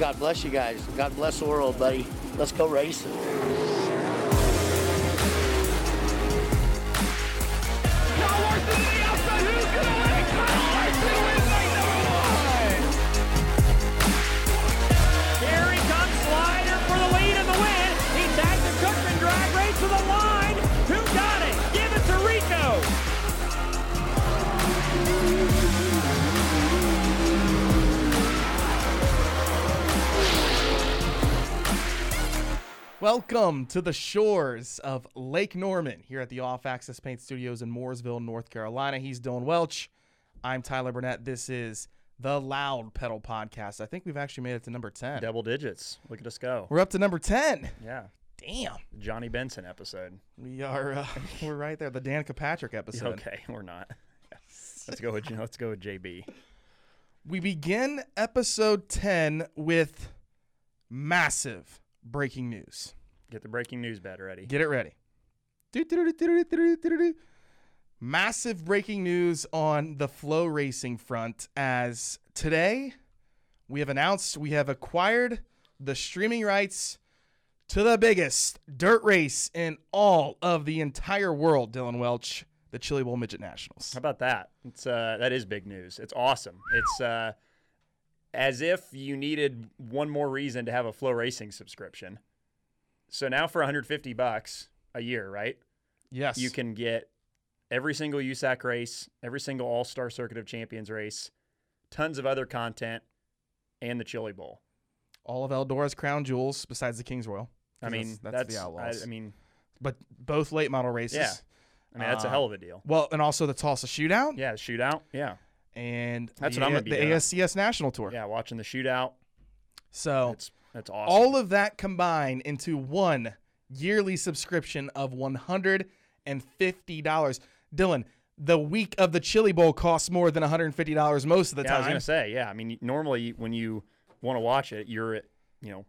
God bless you guys. God bless the world, buddy. Let's go racing. Welcome to the shores of Lake Norman here at the Off Axis Paint Studios in Mooresville, North Carolina. He's Dillon Welch. I'm Tyler Burnett. This is the Loud Pedal Podcast. I think we've actually made it to number 10. Double digits. Look at us go. We're up to number 10. Yeah. Damn. Johnny Benson episode. We are uh, we're right there. The Danica Patrick episode. Okay, we're not. Let's go with let's go with JB. We begin episode 10 with massive breaking news. Get the breaking news bed ready. Get it ready. Massive breaking news on the flo racing front as today we have announced we have acquired the streaming rights to the biggest dirt race in all of the entire world, Dillon Welch, the Chili Bowl Midget Nationals. How about that? It's uh, that is big news. It's awesome. It's uh, as if you needed one more reason to have a flo racing subscription. So now for 150 bucks a year, right? Yes. You can get every single USAC race, every single All Star Circuit of Champions race, tons of other content, and the Chili Bowl. all of Eldora's crown jewels besides the King's Royal. I mean, that's, that's the Outlaws. I, I mean, but both late model races. Yeah. I mean that's a Uh, hell of a deal. Well, and also the Tulsa Shootout Yeah, the shootout. Yeah, and That's the, what I'm gonna the be doing. ASCS National Tour. yeah. Watching the shootout. So That's that's awesome. all of that combined into one yearly subscription of one hundred and fifty dollars. Dillon, the week of the Chili Bowl costs more than one hundred and fifty dollars most of the time. yeah, I was gonna say. Yeah, I mean, normally when you want to watch it, you're at you know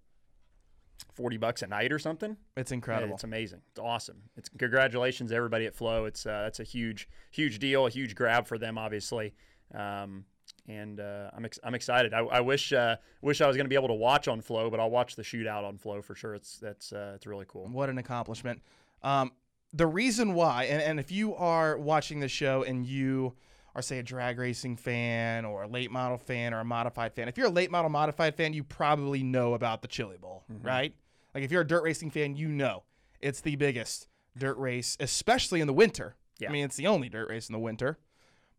forty bucks a night or something. It's incredible. It's amazing. It's awesome. It's congratulations to everybody at Flo. It's uh, that's a huge huge deal, a huge grab for them, obviously. Um, and uh, I'm ex- I'm excited. I, I wish uh, wish I was going to be able to watch on Flo, but I'll watch the shootout on Flo for sure. It's that's uh, it's really cool. What an accomplishment. Um, the reason why, and, and if you are watching the show and you are, say, a drag racing fan or a late model fan or a modified fan, if you're a late model modified fan, you probably know about the Chili Bowl, right? Like if you're a dirt racing fan, you know it's the biggest dirt race, especially in the winter. Yeah. I mean, it's the only dirt race in the winter.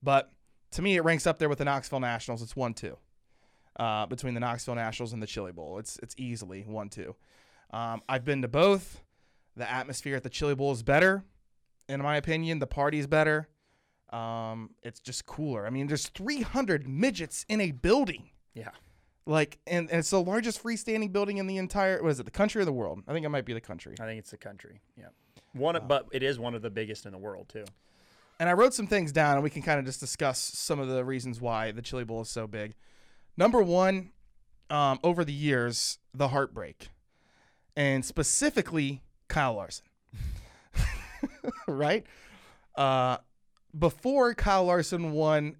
But to me, it ranks up there with the Knoxville Nationals. It's one two uh, between the Knoxville Nationals and the Chili Bowl. It's it's easily one two. Um, I've been to both. The atmosphere at the Chili Bowl is better, in my opinion. The party's better. Um, it's just cooler. I mean, there's 300 midgets in a building. Yeah. Like, and, and it's the largest freestanding building in the entire. What is it? The country or the world? I think it might be the country. I think it's the country. Yeah. One, Uh, of but it is one of the biggest in the world too. And I wrote some things down, and we can kind of just discuss some of the reasons why the Chili Bowl is so big. Number one, um, over the years, the heartbreak, and specifically Kyle Larson. right? Uh, before Kyle Larson won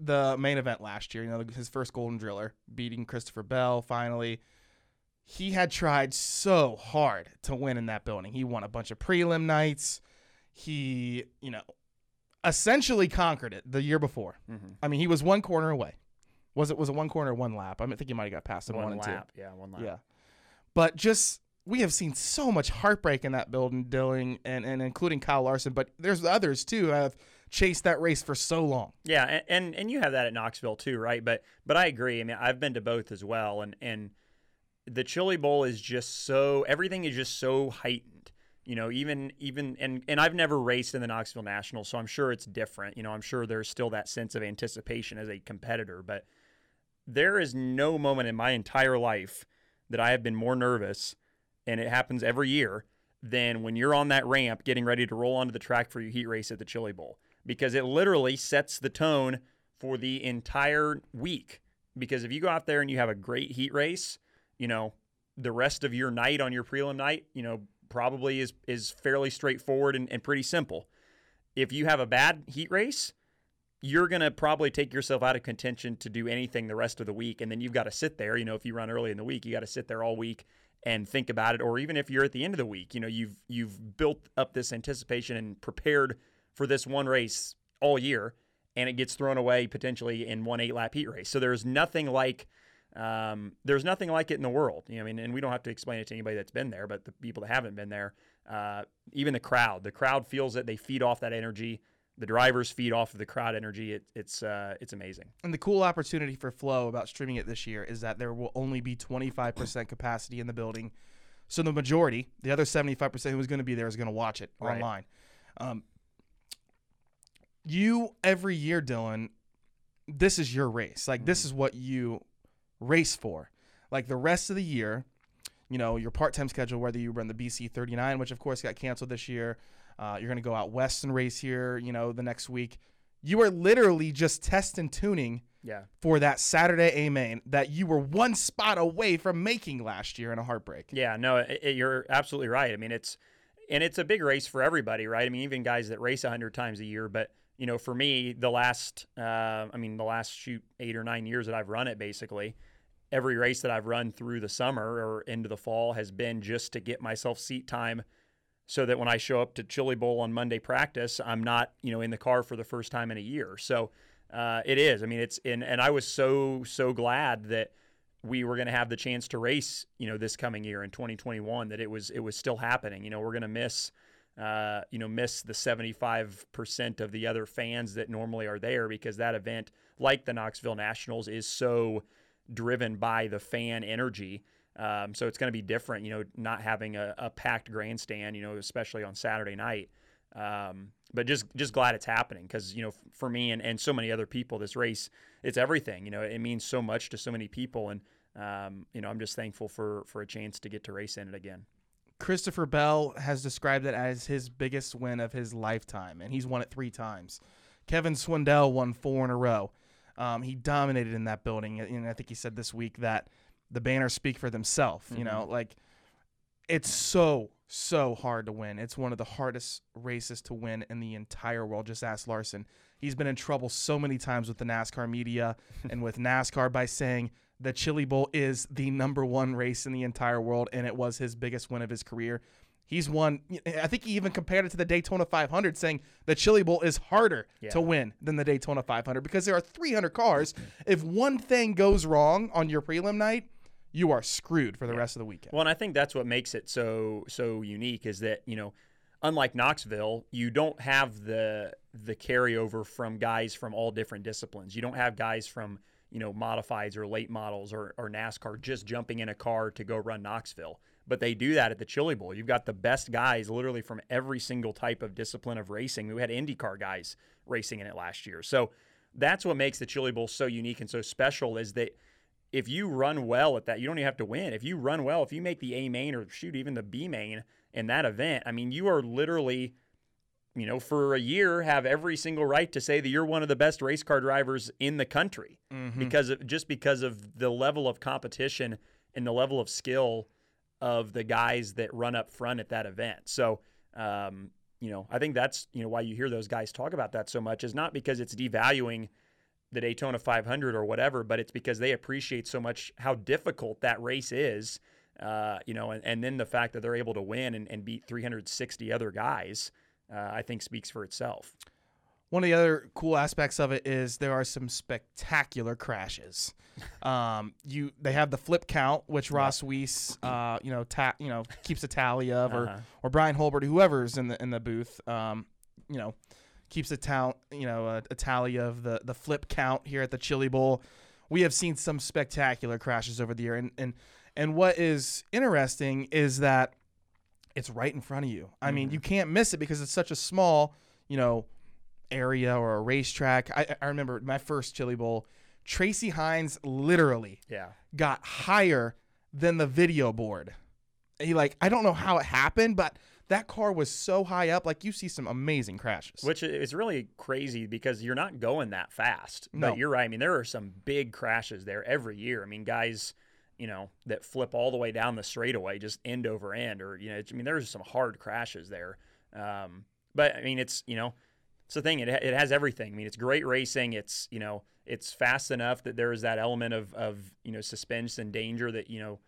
the main event last year, you know, his first Golden Driller, beating Christopher Bell finally. He had tried so hard to win in that building. He won a bunch of prelim nights. He, you know, essentially conquered it the year before. Mm-hmm. I mean, he was one corner away. Was it was it one corner or one lap? I, mean, I think he might have got past him one, One, and lap. Yeah, one lap. Yeah, but just we have seen so much heartbreak in that building, Dillon, and and including Kyle Larson. But there's others too who have chased that race for so long. Yeah, and, and and you have that at Knoxville too, right? But but I agree. I mean, I've been to both as well, and and the Chili Bowl is just so everything is just so heightened. You know, even even and and I've never raced in the Knoxville National, so I'm sure it's different. You know, I'm sure there's still that sense of anticipation as a competitor, but there is no moment in my entire life that I have been more nervous, and it happens every year, than when you're on that ramp getting ready to roll onto the track for your heat race at the Chili Bowl because it literally sets the tone for the entire week. Because if you go out there and you have a great heat race, you know, the rest of your night on your prelim night, you know, probably is is fairly straightforward and, and pretty simple. If you have a bad heat race, you're going to probably take yourself out of contention to do anything the rest of the week. And then you've got to sit there. You know, if you run early in the week, you got to sit there all week and think about it. Or even if you're at the end of the week, you know, you've you've built up this anticipation and prepared for this one race all year, and it gets thrown away potentially in one eight lap heat race. So there's nothing like um, there's nothing like it in the world. You know, I mean, and we don't have to explain it to anybody that's been there, but the people that haven't been there, uh, even the crowd, the crowd feels that They feed off that energy the drivers feed off of the crowd energy. It, it's uh, it's amazing. And the cool opportunity for Flo about streaming it this year is that there will only be 25% capacity in the building. So the majority, the other 75% who is going to be there is going to watch it Right. online. Um, you every year, Dillon, this is your race. Like this is what you race for. Like the rest of the year, you know, your part-time schedule, whether you run the BC 39, which of course got canceled this year, uh, you're going to go out west and race here, you know, the next week. You are literally just test and tuning Yeah. for that Saturday A main that you were one spot away from making last year in a heartbreak. Yeah, no, it, it- you're absolutely right. I mean, it's and it's a big race for everybody, right? I mean, even guys that race 100 times a year, but you know, for me, the last uh, I mean, the last shoot 8 or 9 years that I've run it basically, every race that I've run through the summer or into the fall has been just to get myself seat time so that when I show up to Chili Bowl on Monday practice, I'm not, you know, in the car for the first time in a year. So uh, it is. I mean, it's in, and I was so so glad that we were going to have the chance to race, you know, this coming year in 2021. That it was it was still happening. You know, we're going to miss. Uh, you know, miss the 75% of the other fans that normally are there because that event, like the Knoxville Nationals, is so driven by the fan energy. Um, so it's going to be different, you know, not having a, a packed grandstand, you know, especially on Saturday night. Um, but just just glad it's happening because you know for me and, and so many other people, this race it's everything. You know, it means so much to so many people, and um, you know I'm just thankful for for a chance to get to race in it again. Christopher Bell has described it as his biggest win of his lifetime, and he's won it three times. Kevin Swindell won four in a row. Um, he dominated in that building, and I think he said this week that the banners speak for themselves. You know, like it's so so hard to win. It's one of the hardest races to win in the entire world. Just ask Larson. He's been in trouble so many times with the NASCAR media and with NASCAR by saying the Chili Bowl is the number one race in the entire world, and it was his biggest win of his career. He's won. I think he even compared it to the Daytona 500, saying the Chili Bowl is harder Yeah. to win than the Daytona 500 because there are 300 cars. If one thing goes wrong on your prelim night, you are screwed for the rest of the weekend. Well, and I think that's what makes it so so unique is that you know, unlike Knoxville, you don't have the the carryover from guys from all different disciplines. You don't have guys from you know modifieds or late models or, or NASCAR just jumping in a car to go run Knoxville. But they do that at the Chili Bowl. You've got the best guys literally from every single type of discipline of racing. We had IndyCar guys racing in it last year. So that's what makes the Chili Bowl so unique and so special is that if you run well at that, you don't even have to win. If you run well, if you make the A main or shoot even the B main in that event, I mean, you are literally, you know, for a year have every single right to say that you're one of the best race car drivers in the country because of just because of the level of competition and the level of skill of the guys that run up front at that event. So, um, you know, I think that's you know why you hear those guys talk about that so much is not because it's devaluing the Daytona 500 or whatever, but it's because they appreciate so much how difficult that race is. Uh, you know, and, and then the fact that they're able to win and, and beat 360 other guys, uh, I think speaks for itself. One of the other cool aspects of it is there are some spectacular crashes. Um, you they have the flip count, which Ross Weiss, uh, you know, ta- you know, keeps a tally of, or Uh-huh. or Bryan Hulbert, whoever's in the in the booth, um, you know, keeps a count, you know, a, a tally of the the flip count here at the Chili Bowl. We have seen some spectacular crashes over the year, and and and what is interesting is that it's right in front of you. I mean, you mm-hmm. can't miss it because it's such a small, you know, area or a racetrack. I, I remember my first Chili Bowl, Tracy Hines literally Yeah. got higher than the video board. He like I don't know how it happened, but that car was so high up. Like you see some amazing crashes. Which is really crazy because you're not going that fast. No. But you're right. I mean, there are some big crashes there every year. I mean, guys, you know, that flip all the way down the straightaway, just end over end, or you know, I mean, there's some hard crashes there. Um, but I mean, it's you know, it's the thing. It, it has everything. I mean, it's great racing. It's you know, it's fast enough that there is that element of of you know suspense and danger that you know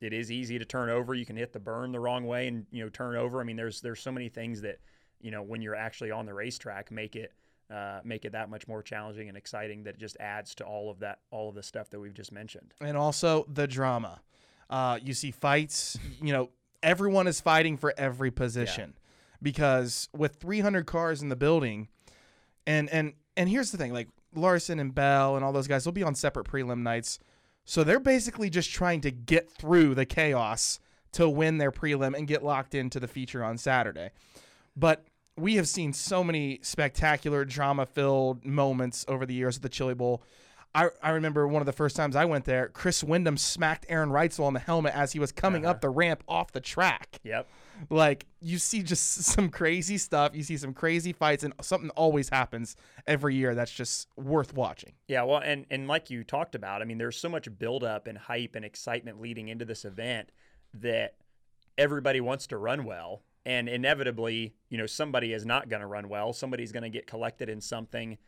it is easy to turn over. You can hit the berm the wrong way and you know turn over. I mean, there's there's so many things that you know when you're actually on the racetrack make it uh, make it that much more challenging and exciting. That it just adds to all of that all of the stuff that we've just mentioned. and also the drama. Uh, you see fights. You know, everyone is fighting for every position because with 300 cars in the building, and and and here's the thing: like Larson and Bell and all those guys will be on separate prelim nights, so they're basically just trying to get through the chaos to win their prelim and get locked into the feature on Saturday. But we have seen so many spectacular drama filled moments over the years at the Chili Bowl. I, I remember one of the first times I went there, Chris Windom smacked Aaron Reutzel on the helmet as he was coming up uh-huh. the ramp off the track. Yep. Like you see just some crazy stuff. You see some crazy fights, and something always happens every year that's just worth watching. Yeah, well, and and like you talked about, I mean, there's so much buildup and hype and excitement leading into this event that everybody wants to run well, and inevitably, you know, somebody is not going to run well. Somebody's going to get collected in something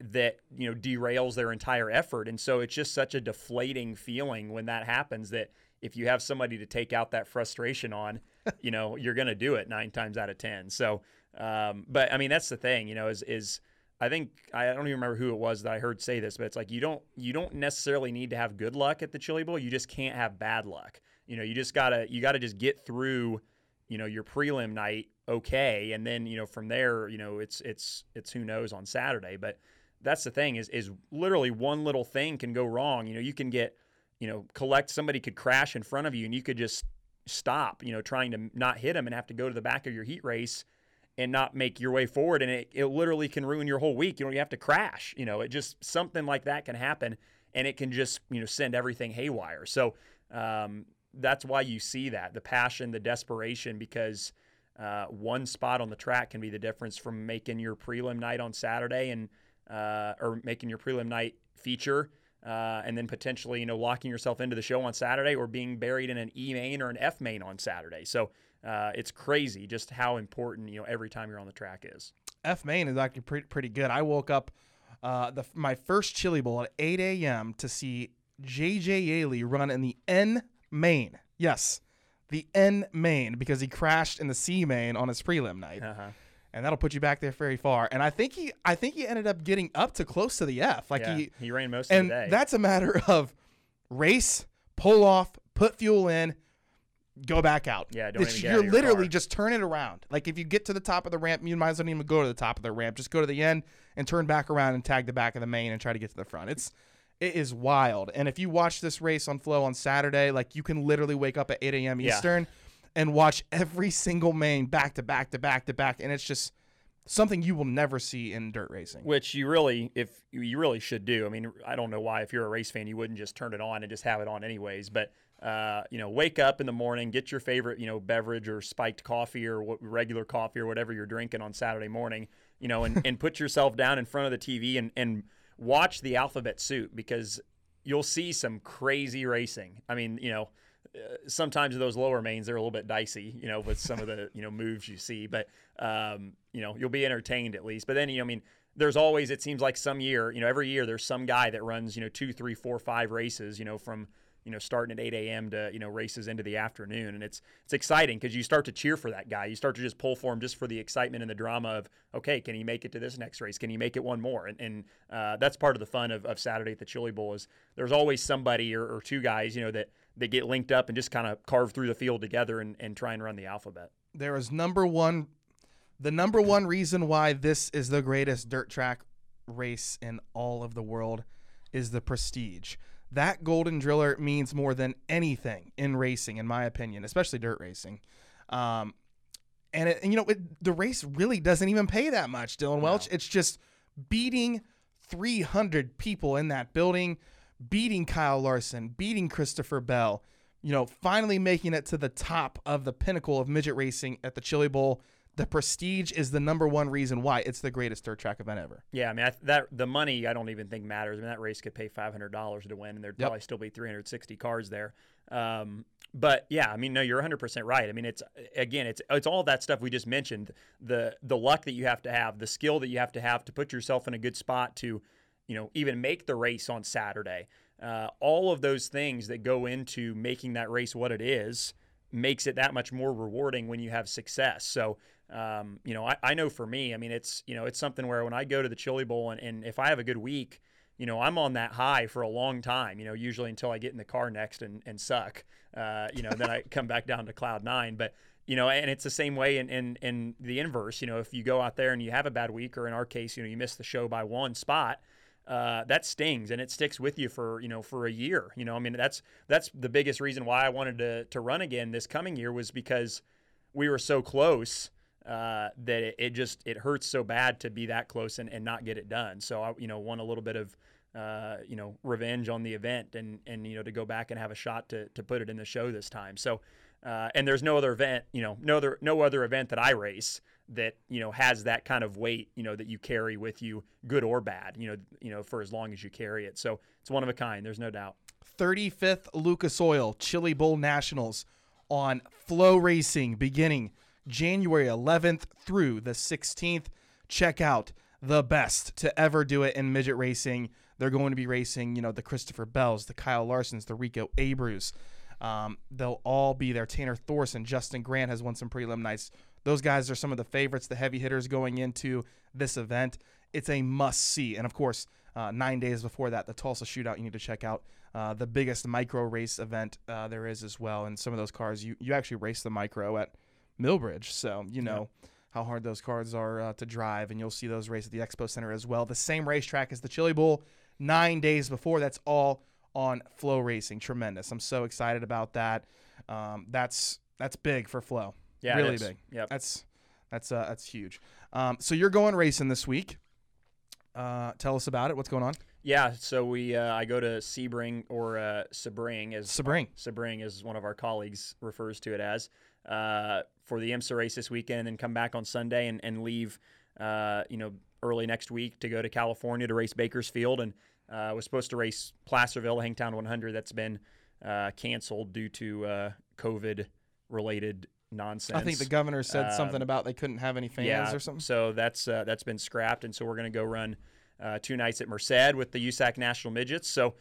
that you know derails their entire effort, and so it's just such a deflating feeling when that happens. That if you have somebody to take out that frustration on, you know, you're going to do it nine times out of ten. So, um, but I mean, that's the thing, you know, is is I think I don't even remember who it was that I heard say this, but it's like you don't you don't necessarily need to have good luck at the Chili Bowl. You just can't have bad luck. You know, you just gotta you gotta just get through, you know, your prelim night okay, and then you know from there, you know, it's it's it's who knows on Saturday. But that's the thing is is literally one little thing can go wrong. You know, you can get you know collect somebody could crash in front of you, and you could just stop. You know, trying to not hit them and have to go to the back of your heat race and not make your way forward and it, it literally can ruin your whole week you know you have to crash you know it just something like that can happen and it can just you know send everything haywire so um, that's why you see that the passion the desperation because uh, one spot on the track can be the difference from making your prelim night on saturday and uh, or making your prelim night feature uh, and then potentially you know locking yourself into the show on saturday or being buried in an e main or an f main on saturday so uh, it's crazy just how important you know every time you're on the track is. F Main is actually pretty pretty good. I woke up uh, the my first Chili Bowl at 8 a.m. to see JJ Yeley run in the N main. Yes, the N main because he crashed in the C main on his prelim night, Uh-huh. and that'll put you back there very far. And I think he I think he ended up getting up to close to the F. Like Yeah, he he ran most and of the day. that's a matter of race, pull off, put fuel in, go back out. Yeah, don't It's- even get you're your literally car. just turn it around. Like if you get to the top of the ramp, you might as well even go to the top of the ramp. Just go to the end and turn back around and tag the back of the main and try to get to the front. It's it is wild. And if you watch this race on Flo on Saturday, like you can literally wake up at 8 a.m. Yeah. Eastern and watch every single main back to back to back to back, and it's just something you will never see in dirt racing. which you really, if you really should do. I mean, I don't know why if you're a race fan you wouldn't just turn it on and just have it on anyways. But uh, you know, wake up in the morning, get your favorite you know beverage or spiked coffee or what, regular coffee or whatever you're drinking on Saturday morning. You know, and, and put yourself down in front of the TV and and watch the alphabet suit because you'll see some crazy racing. I mean, you know. uh, Sometimes those lower mains they're a little bit dicey, you know, with some of the you know moves you see. But um, you know, you'll be entertained at least. But then you know, I mean, there's always it seems like some year, you know, every year there's some guy that runs you know two, three, four, five races, you know, from you know starting at 8 a.m. to you know races into the afternoon, and it's it's exciting because you start to cheer for that guy. You start to just pull for him just for the excitement and the drama of okay, can he make it to this next race? Can he make it one more? And, and uh, that's part of the fun of, of Saturday at the Chili Bowl is there's always somebody or, or two guys, you know, that that get linked up and just kind of carve through the field together and, and try and run the alphabet. there is number one the number one reason why this is the greatest dirt track race in all of the world is the prestige that golden driller means more than anything in racing in my opinion especially dirt racing. Um, and, it, and you know it, the race really doesn't even pay that much dillon welch. It's just beating 300 people in that building beating kyle larson beating christopher bell you know, finally making it to the top of the pinnacle of midget racing at the Chili Bowl. The prestige is the number one reason why it's the greatest dirt track event ever. Yeah, I mean I, that the money I don't even think matters. I mean that race could pay five hundred dollars to win, and there'd Yep. probably still be three hundred sixty cars there. Um, but yeah, I mean no, you're one hundred percent right. I mean it's again it's it's all that stuff we just mentioned. The the luck that you have to have, the skill that you have to have to put yourself in a good spot to, you know, even make the race on Saturday. Uh, all of those things that go into making that race what it is makes it that much more rewarding when you have success. So, um, you know, I, I know for me, I mean, it's, you know, it's something where when I go to the Chili Bowl and, and if I have a good week, you know, I'm on that high for a long time, you know, usually until I get in the car next and, and suck, uh, you know, then I come back down to cloud nine. But, you know, and it's the same way in, in, in the inverse, you know, if you go out there and you have a bad week, or in our case, you know, you miss the show by one spot, uh, that stings and it sticks with you for you know for a year. You know, I mean that's that's the biggest reason why I wanted to to run again this coming year was because we were so close uh, that it, it just it hurts so bad to be that close and, and not get it done. So I you know want a little bit of uh, you know revenge on the event and and you know to go back and have a shot to to put it in the show this time. So. Uh, and there's no other event, you know, no other no other event that I race that you know has that kind of weight, you know, that you carry with you, good or bad, you know, you know, for as long as you carry it. So it's one of a kind. There's no doubt. 35th Lucas Oil Chili Bowl Nationals on Flo Racing beginning January 11th through the 16th. Check out the best to ever do it in midget racing. They're going to be racing, you know, the Christopher Bells, the Kyle Larsons, the Rico Abreus. Um, they'll all be there. Tanner Thorson, Justin Grant has won some prelim nights. Those guys are some of the favorites, the heavy hitters going into this event. It's a must see. And of course, uh, nine days before that, the Tulsa Shootout, you need to check out uh, the biggest micro race event uh, there is as well. And some of those cars, you, you actually race the micro at Millbridge. So you know how hard those cars are uh, to drive. And you'll see those race at the Expo Center as well. The same racetrack as the Chili Bowl, nine days before. That's all on Flo Racing. Tremendous. I'm so excited about that. Um, that's that's big for Flo. Yeah, really big. Yep. That's that's uh, that's huge. Um, so you're going racing this week. Uh, tell us about it. What's going on? Yeah, so we uh, I go to Sebring or uh, Sebring as Sebring. Sebring as one of our colleagues refers to it as uh, for the IMSA race this weekend, and then come back on Sunday and, and leave uh, you know early next week to go to California to race Bakersfield, and uh, was supposed to race Placerville Hangtown 100. That's been uh, canceled due to uh, COVID related nonsense. I think the governor said something Um, about they couldn't have any fans or something. So that's uh, that's been scrapped, and so we're going to go run uh, two nights at Merced with the USAC National Midgets. So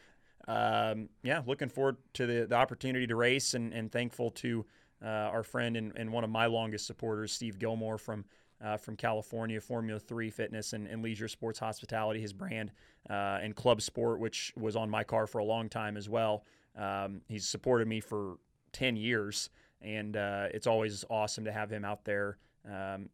um, yeah, looking forward to the, the opportunity to race, and, and thankful to uh, our friend and, and one of my longest supporters, Steve Gilmore from. Uh, from California, Formula Three Fitness and, and Leisure Sports Hospitality, his brand, uh, and Club Sport, which was on my car for a long time as well. Um, he's supported me for 10 years, and uh, it's always awesome to have him out there. Um,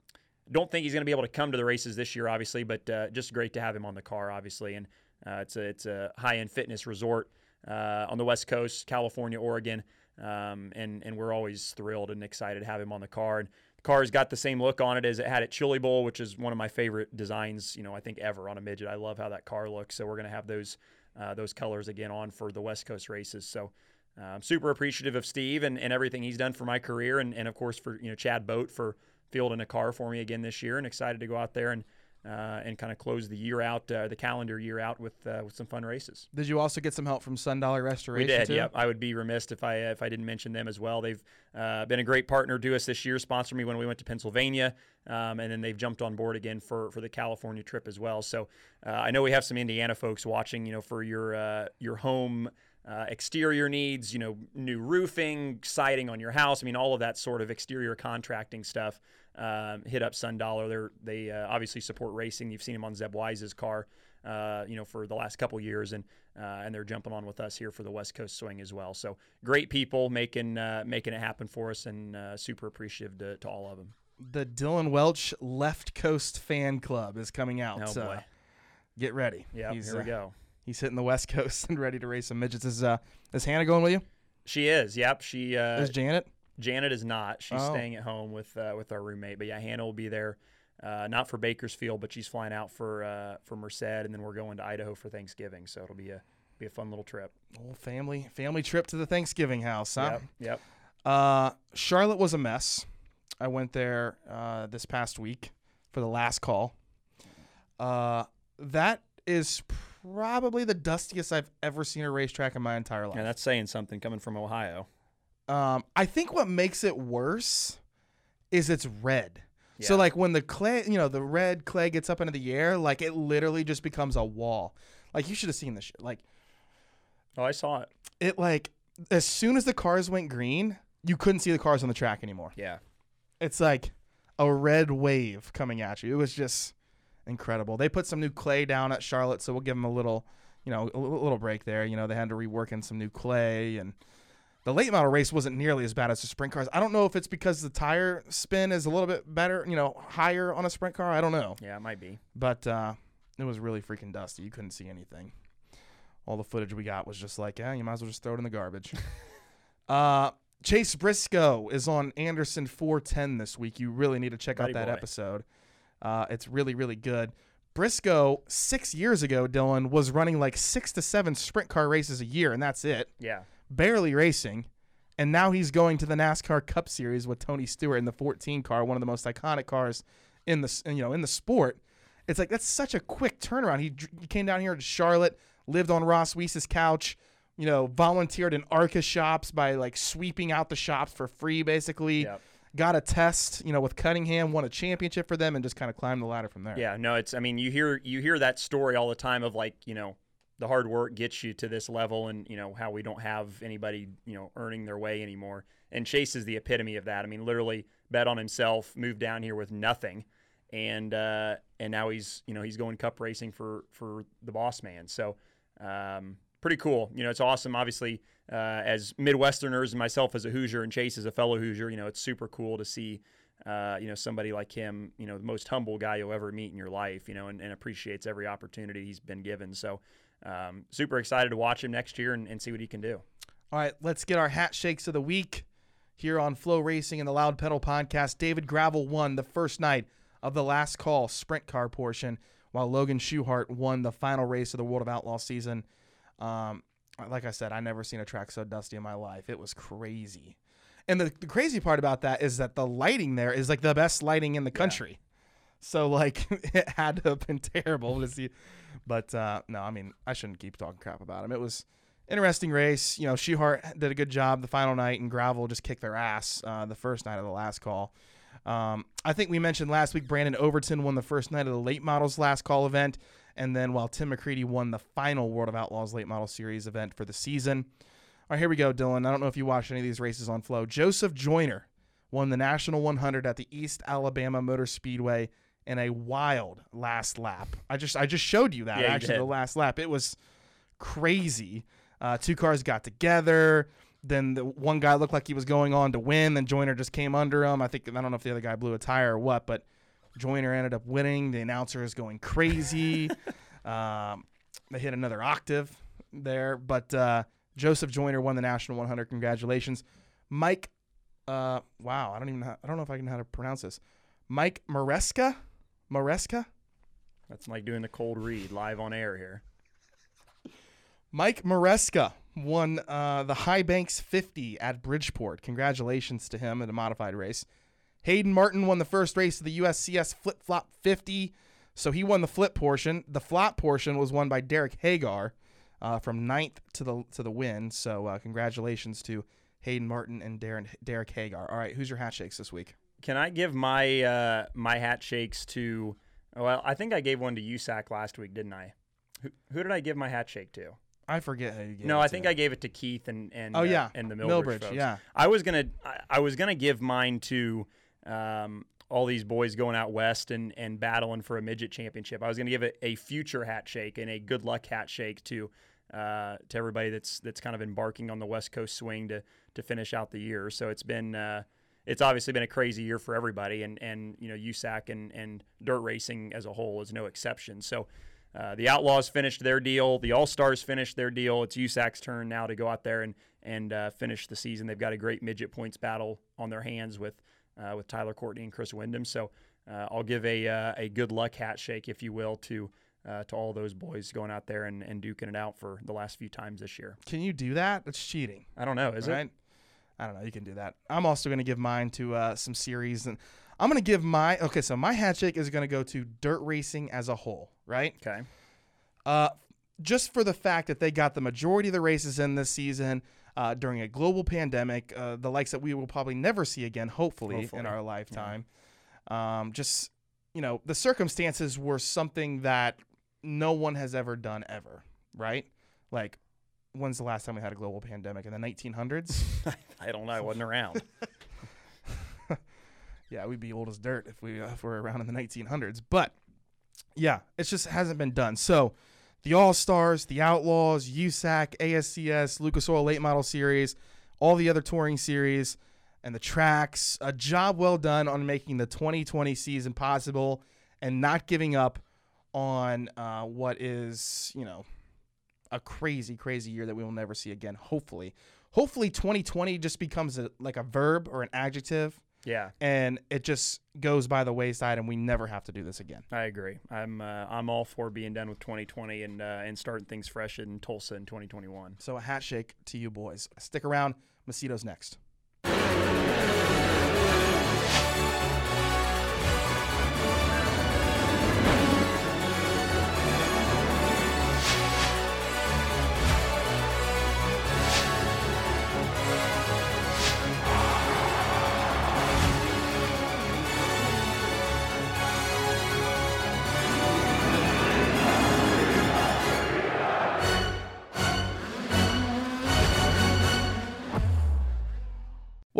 don't think he's going to be able to come to the races this year, obviously, but uh, just great to have him on the car, obviously. And uh, it's a it's a high end fitness resort on the West Coast, California, Oregon, um, and and we're always thrilled and excited to have him on the car. And the car's got the same look on it as it had at Chili Bowl, which is one of my favorite designs, you know, I think ever on a midget. I love how that car looks. So we're going to have those uh, those colors again on for the West Coast races. So. uh, I'm super appreciative of Steve and, and everything he's done for my career, and, and of course for you know Chad Boat for fielding a car for me again this year, and excited to go out there and uh, and kind of close the year out, uh, the calendar year out with uh, with some fun races. Did you also get some help from Sun Dollar Restoration? We did. Too? Yep. I would be remiss if I if I didn't mention them as well. They've uh, been a great partner to us this year. Sponsored me when we went to Pennsylvania, um, and then they've jumped on board again for for the California trip as well. So uh, I know we have some Indiana folks watching. You know, for your uh, your home. Uh, exterior needs, you know, new roofing, siding on your house. I mean, all of that sort of exterior contracting stuff. Um, hit up Sun Dollar. They're, they uh, obviously support racing. You've seen them on Zeb Wise's car, uh, you know, for the last couple years, and uh, and they're jumping on with us here for the West Coast Swing as well. So great people making uh, making it happen for us, and uh, super appreciative to, to all of them. The Dillon Welch Left Coast Fan Club is coming out. Oh boy, get ready. yeah, here we go. He's hitting the West Coast and ready to race some midgets. Is uh is Hannah going with you? She is. Yep. She uh, is Janet? Janet is not. She's Oh. staying at home with uh, with our roommate. But yeah, Hannah will be there. Uh, not for Bakersfield, but she's flying out for uh, for Merced, and then we're going to Idaho for Thanksgiving. So it'll be a be a fun little trip. Old family family trip to the Thanksgiving house, huh? Yep. Yep. Uh, Charlotte was a mess. I went there uh, this past week for the last call. Uh, that is probably the dustiest I've ever seen a racetrack in my entire life. Yeah, that's saying something coming from Ohio. Um, I think what makes it worse is it's red. So like when the clay, you know, the red clay gets up into the air, like it literally just becomes a wall. Like you should have seen this shit. Like Oh, I saw it. it like as soon as the cars went green, you couldn't see the cars on the track anymore. Yeah. It's like a red wave coming at you. It was just incredible. They put some new clay down at Charlotte, so we'll give them a little, you know, a little break there. You know, they had to rework in some new clay, and the late model race wasn't nearly as bad as the sprint cars. I don't know if it's because the tire spin is a little bit better, you know, higher on a sprint car. I don't know, Yeah, it might be. but uh, it was really freaking dusty. You couldn't see anything. All the footage we got was just like, yeah, you might as well just throw it in the garbage. uh, Chase Briscoe is on Anderson 410 this week. You really need to check Buddy out that boy. episode. Uh, it's really, really good. Briscoe, six years ago, Dillon, was running like six to seven sprint car races a year, and that's it. Yeah. Barely racing. And now he's going to the NASCAR Cup Series with Tony Stewart in the 14 car, one of the most iconic cars in the you know in the sport. It's like that's such a quick turnaround. He, he came down here to Charlotte, lived on Ross Weiss's couch, you know, volunteered in Arca shops by like sweeping out the shops for free, basically. Yep. Got a test, you know, with Cunningham, won a championship for them, and just kind of climbed the ladder from there. Yeah, no, it's I mean, you hear you hear that story all the time of like, you know, the hard work gets you to this level and, you know, how we don't have anybody, you know, earning their way anymore. And Chase is the epitome of that. I mean, literally bet on himself, moved down here with nothing. And uh and now he's, you know, he's going cup racing for for the boss man. So, um pretty cool. You know, it's awesome obviously uh, as Midwesterners and myself as a Hoosier and Chase as a fellow Hoosier, you know, it's super cool to see uh, you know, somebody like him, you know, the most humble guy you'll ever meet in your life, you know, and, and appreciates every opportunity he's been given. So, um, super excited to watch him next year and, and see what he can do. All right, let's get our hat shakes of the week here on Flo Racing and the Loud Pedal podcast. David Gravel won the first night of the last call sprint car portion, while Logan Schuchart won the final race of the World of Outlaw season. Um, like I said, I never seen a track so dusty in my life. It was crazy. And the, the crazy part about that is that the lighting there is like the best lighting in the country. So like it had to have been terrible to see. But uh, no, I mean I shouldn't keep talking crap about him. It was interesting race. You know, Schuchart did a good job the final night, and Gravel just kicked their ass uh, the first night of the last call. Um, I think we mentioned last week Brandon Overton won the first night of the late models last call event, and then while Tim McCreadie won the final World of Outlaws late model series event for the season. All right, here we go, Dillon. I don't know if you watched any of these races on Flo. Joseph Joyner won the National 100 at the East Alabama Motor Speedway in a wild last lap. I just I just showed you that Yeah, actually did. the last lap. It was crazy. Uh, two cars got together. Then the one guy looked like he was going on to win. Then Joyner just came under him. I think I don't know if the other guy blew a tire or what, but Joyner ended up winning. The announcer is going crazy. um, they hit another octave there, but uh, Joseph Joyner won the National 100. Congratulations, Mike. Uh, wow, I don't even. Know, I don't know if I can know how to pronounce this. Mike Maresca. Maresca. That's like doing the cold read live on air here. Mike Maresca won uh, the High Banks 50 at Bridgeport. Congratulations to him in a modified race. Hayden Martin won the first race of the USCS Flip Flop 50, so he won the flip portion. The flop portion was won by Derek Hagar uh, from ninth to the to the win. So uh, congratulations to Hayden Martin and Darren, Derek Hagar. All right, who's your hat shakes this week? Can I give my uh, my hat shakes to? Well, I think I gave one to USAC last week, didn't I? Who, who did I give my hat shake to? I forget how you gave No, I to. think I gave it to Keith and and Oh, uh, yeah. and the Millbridge, Millbridge, folks. yeah. I was gonna I, I was gonna give mine to um, all these boys going out west and and battling for a midget championship. I was gonna give it a future hat shake and a good luck hat shake to uh, to everybody that's that's kind of embarking on the West Coast swing to to finish out the year. So it's been. Uh, it's obviously been a crazy year for everybody, and and you know USAC and and dirt racing as a whole is no exception. So uh, the Outlaws finished their deal. The All Stars finished their deal. It's USAC's turn now to go out there and and uh, finish the season. They've got a great midget points battle on their hands with uh, with Tyler Courtney and Chris Windom. So uh, I'll give a uh, a good luck hat shake, if you will, to uh, to all those boys going out there and, and duking it out for the last few times this year. Can you do that? That's cheating. I don't know, is right? it? I don't know. You can do that. I'm also going to give mine to uh, some series, and I'm going to give my okay. So my hat shake is going to go to dirt racing as a whole, right? Okay. Uh, just for the fact that they got the majority of the races in this season uh, during a global pandemic, uh, the likes that we will probably never see again, hopefully, Hopefully, in our lifetime. Um, just you know, the circumstances were something that no one has ever done ever, right? Like, when's the last time we had a global pandemic in the 1900s? I don't know. I wasn't around. yeah, we'd be old as dirt if we uh, if we're around in the 1900s. But yeah, it just hasn't been done. So the All Stars, the Outlaws, USAC, ASCS, Lucas Oil Late Model Series, all the other touring series, and the tracks. A job well done on making the 2020 season possible and not giving up on uh, what is you know a crazy, crazy year that we will never see again. Hopefully, hopefully 2020 just becomes a, like a verb or an adjective Yeah, and it just goes by the wayside, and we never have to do this again. I agree. I'm uh, I'm all for being done with 2020 and uh, and starting things fresh in Tulsa in 2021. So a hat shake to you boys. Stick around. Macedo's next.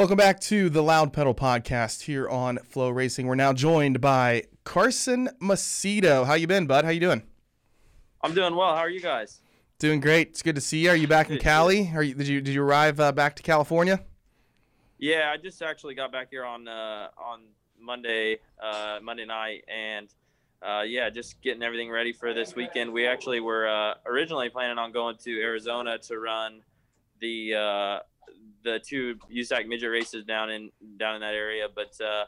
Welcome back to the Loud Pedal Podcast here on Flo Racing. We're now joined by Carson Macedo. How you been, bud? How you doing? I'm doing well. How are you guys? Doing great. It's good to see you. Are you back in Cali? Are you, did you did you arrive uh, back to California? Yeah, I just actually got back here on uh, on Monday uh, Monday night, and uh, yeah, just getting everything ready for this weekend. We actually were uh, originally planning on going to Arizona to run the uh, the two USAC midget races down in down in that area, but uh,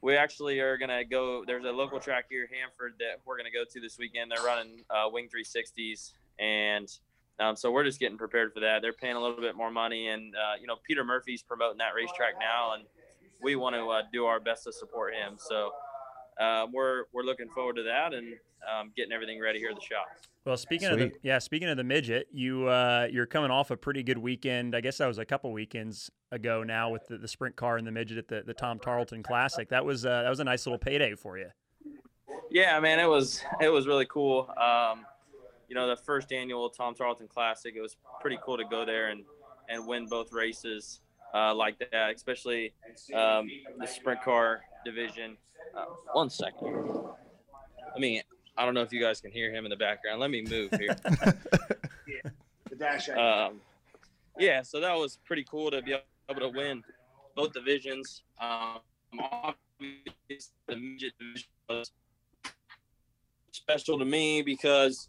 we actually are gonna go. There's a local track here, Hanford, that we're gonna go to this weekend. They're running uh, Wing 360s, and um, so we're just getting prepared for that. They're paying a little bit more money, and uh, you know Peter Murphy's promoting that racetrack now, and we want to uh, do our best to support him. So uh, we're we're looking forward to that and um, getting everything ready here at the shop. Well, speaking of the yeah, speaking of the midget, you uh, you're coming off a pretty good weekend. I guess that was a couple weekends ago now with the, the sprint car and the midget at the, the Tom Tarleton Classic. That was uh, that was a nice little payday for you. Yeah, man, it was it was really cool. Um, you know, the first annual Tom Tarleton Classic, it was pretty cool to go there and and win both races uh, like that, especially um, the sprint car division. Uh, one second. I mean, I don't know if you guys can hear him in the background. Let me move here. the dash um, yeah, so that was pretty cool to be able to win both divisions. Um, obviously, the midget division was special to me because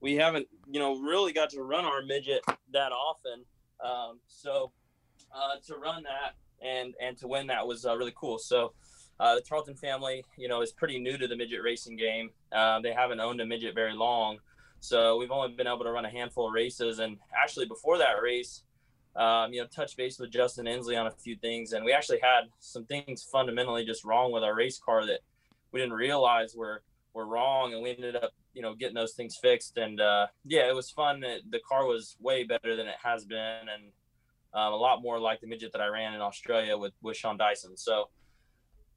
we haven't, you know, really got to run our midget that often. Um, so uh, to run that and and to win that was uh, really cool. So uh, the Tarleton family, you know, is pretty new to the midget racing game. Uh, they haven't owned a midget very long. So we've only been able to run a handful of races. And actually, before that race, um, you know, touch base with Justin Inslee on a few things. And we actually had some things fundamentally just wrong with our race car that we didn't realize were, were wrong. And we ended up, you know, getting those things fixed. And uh, yeah, it was fun. The car was way better than it has been. And um, a lot more like the midget that I ran in Australia with, with Sean Dyson. So,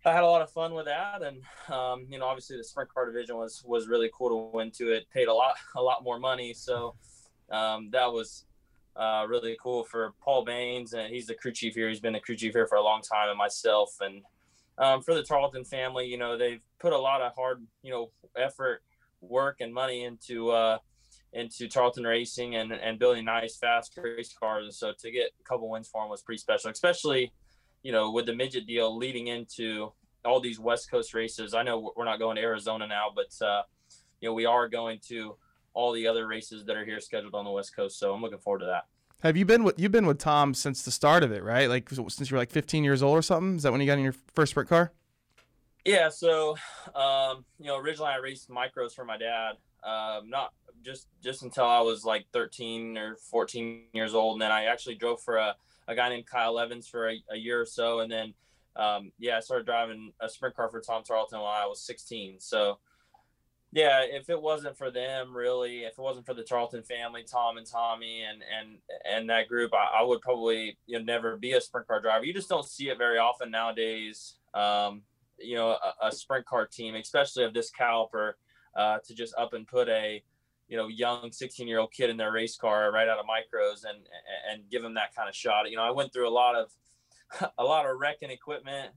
I had a lot of fun with that, and um, you know, obviously the sprint car division was was really cool to win to it. Paid a lot a lot more money, so um, that was uh, really cool for Paul Baines, and he's the crew chief here. He's been the crew chief here for a long time, and myself, and um, for the Tarleton family, you know, they've put a lot of hard, you know, effort, work, and money into uh, into Tarleton racing and and building nice, fast race cars. And so to get a couple wins for him was pretty special, especially you know, with the midget deal leading into all these West Coast races. I know we're not going to Arizona now, but uh, you know, we are going to all the other races that are here scheduled on the West Coast. So I'm looking forward to that. Have you been with you've been with Tom since the start of it, right? Like since you were like 15 years old or something? Is that when you got in your first sprint car? Yeah. So, um, you know, originally I raced micros for my dad. Um, not just just until I was like 13 or 14 years old, and then I actually drove for a, a guy named Kyle Evans for a, a year or so, and then um, yeah, I started driving a sprint car for Tom Tarleton when I was 16. So yeah, if it wasn't for them, really, if it wasn't for the Tarleton family, Tom and Tommy and and and that group, I, I would probably you know never be a sprint car driver. You just don't see it very often nowadays. Um, you know, a, a, sprint car team, especially of this caliber, uh, to just up and put a you know young 16 year old kid in their race car right out of micros and and give them that kind of shot. You know, I went through a lot of a lot of wrecking equipment